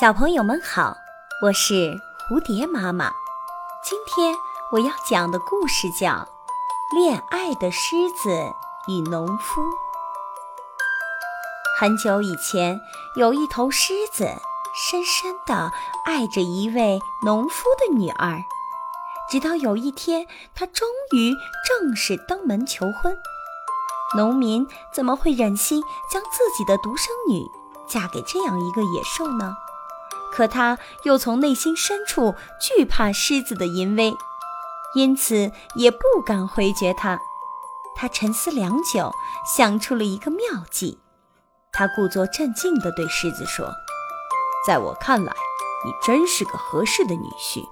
小朋友们好，我是蝴蝶妈妈。今天我要讲的故事叫《恋爱的狮子与农夫》。很久以前，有一头狮子深深地爱着一位农夫的女儿，直到有一天，他终于正式登门求婚。农民怎么会忍心将自己的独生女嫁给这样一个野兽呢？可他又从内心深处惧怕狮子的淫威，因此也不敢回绝他。他沉思良久，想出了一个妙计。他故作镇静地对狮子说：“在我看来，你真是个合适的女婿。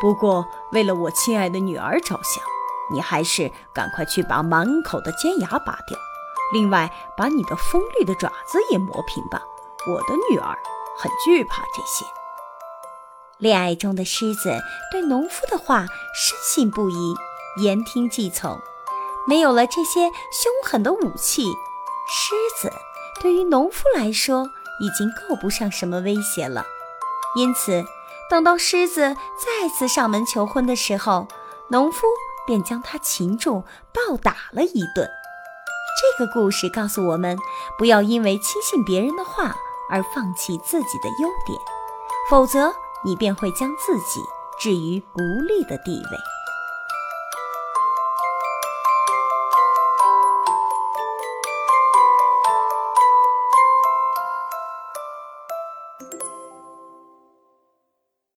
不过，为了我亲爱的女儿着想，你还是赶快去把满口的尖牙拔掉，另外把你的锋利的爪子也磨平吧。我的女儿。”很惧怕这些。恋爱中的狮子对农夫的话深信不疑，言听计从。没有了这些凶狠的武器，狮子对于农夫来说已经够不上什么威胁了。因此，等到狮子再次上门求婚的时候，农夫便将他擒住，暴打了一顿。这个故事告诉我们，不要因为轻信别人的话。而放弃自己的优点否则你便会将自己置于不利的地位。